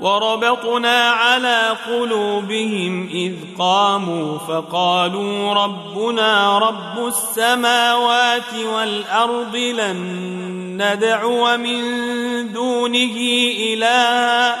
وربطنا على قلوبهم إذ قاموا فقالوا ربنا رب السماوات والأرض لن ندعو من دونه إلها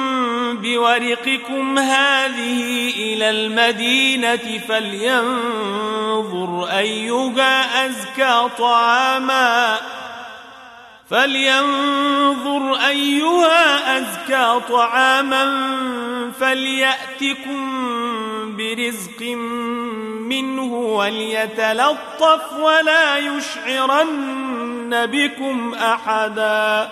بورقكم هذه إلى المدينة فلينظر أيها أزكى طعاما. فلينظر أيها أزكى طعاما فليأتكم برزق منه وليتلطف ولا يشعرن بكم أحدا.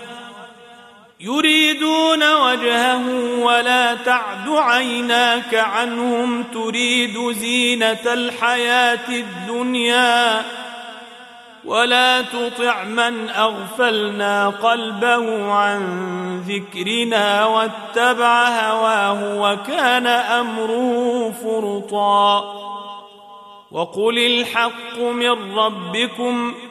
يريدون وجهه ولا تعد عيناك عنهم تريد زينة الحياة الدنيا ولا تطع من أغفلنا قلبه عن ذكرنا واتبع هواه وكان أمره فرطا وقل الحق من ربكم ۖ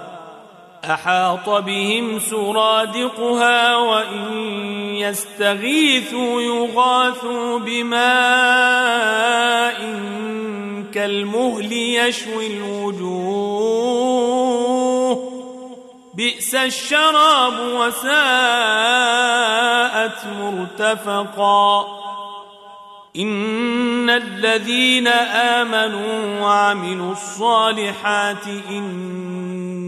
أحاط بهم سرادقها وإن يستغيثوا يغاثوا بماء كالمهل يشوي الوجوه. بئس الشراب وساءت مرتفقا. إن الذين آمنوا وعملوا الصالحات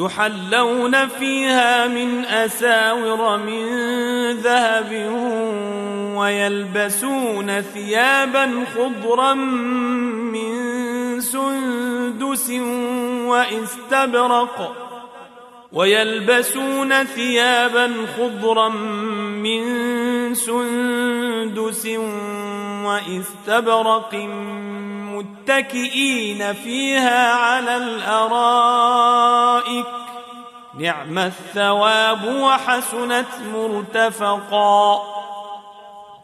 يحلون فيها من أساور من ذهب ويلبسون ثيابا خضرا من سندس واستبرق ويلبسون ثيابا خضرا من سندس وإستبرق متكئين فيها على الأرائك نعم الثواب وحسنت مرتفقا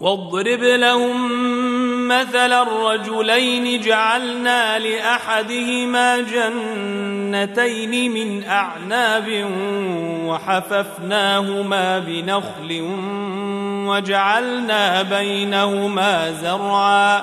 واضرب لهم مثل الرجلين جعلنا لأحدهما جنتين من أعناب وحففناهما بنخل وجعلنا بينهما زرعا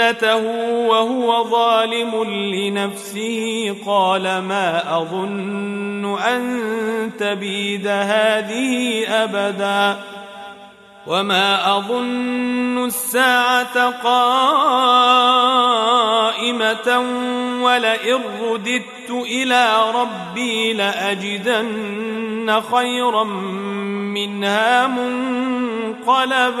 جنته وهو ظالم لنفسه قال ما اظن ان تبيد هذه ابدا وما اظن الساعة قائمه ولئن رددت إلى ربي لاجدن خيرا منها منقلبا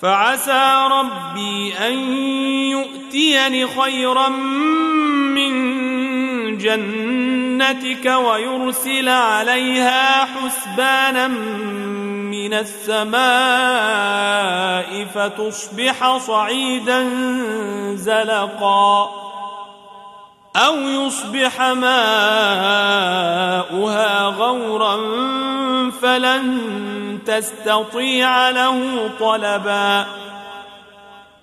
فعسى ربي أن يؤتيني خيرا من جنتك ويرسل عليها حسبانا من السماء فتصبح صعيدا زلقا أو يصبح ماؤها غورا فلن تستطيع له طلبا.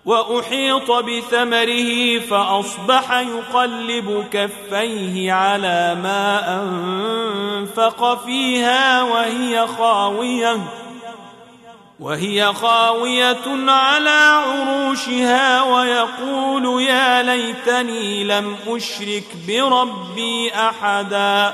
وأحيط بثمره فأصبح يقلب كفيه على ما أنفق فيها وهي خاوية. وهي خاوية على عروشها ويقول يا ليتني لم أشرك بربي أحدا.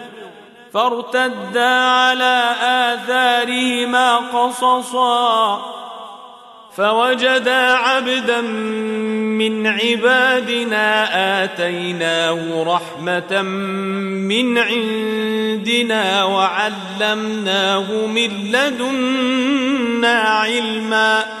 فارتدا على آثارهما قصصا فوجدا عبدا من عبادنا آتيناه رحمة من عندنا وعلمناه من لدنا علما.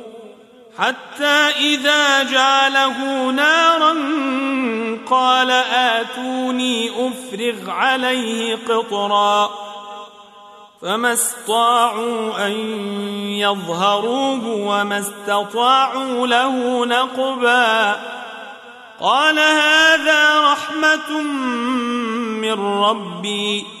حتى إذا جعله نارا قال آتوني أفرغ عليه قطرا. فما استطاعوا أن يظهروه وما استطاعوا له نقبا. قال هذا رحمة من ربي.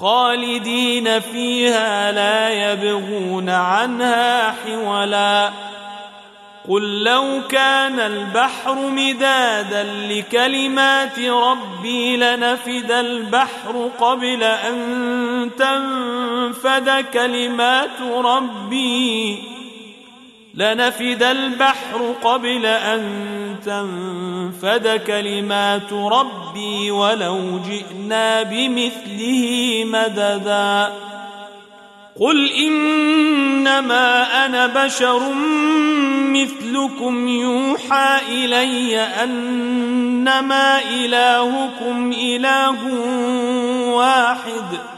خالدين فيها لا يبغون عنها حولا. قل لو كان البحر مدادا لكلمات ربي لنفد البحر قبل أن تنفد كلمات ربي. لنفد البحر قبل أن تنفد كلمات ربي ولو جئنا بمثله مددا. قل إنما أنا بشر مثلكم يوحى إلي أنما إلهكم إله واحد.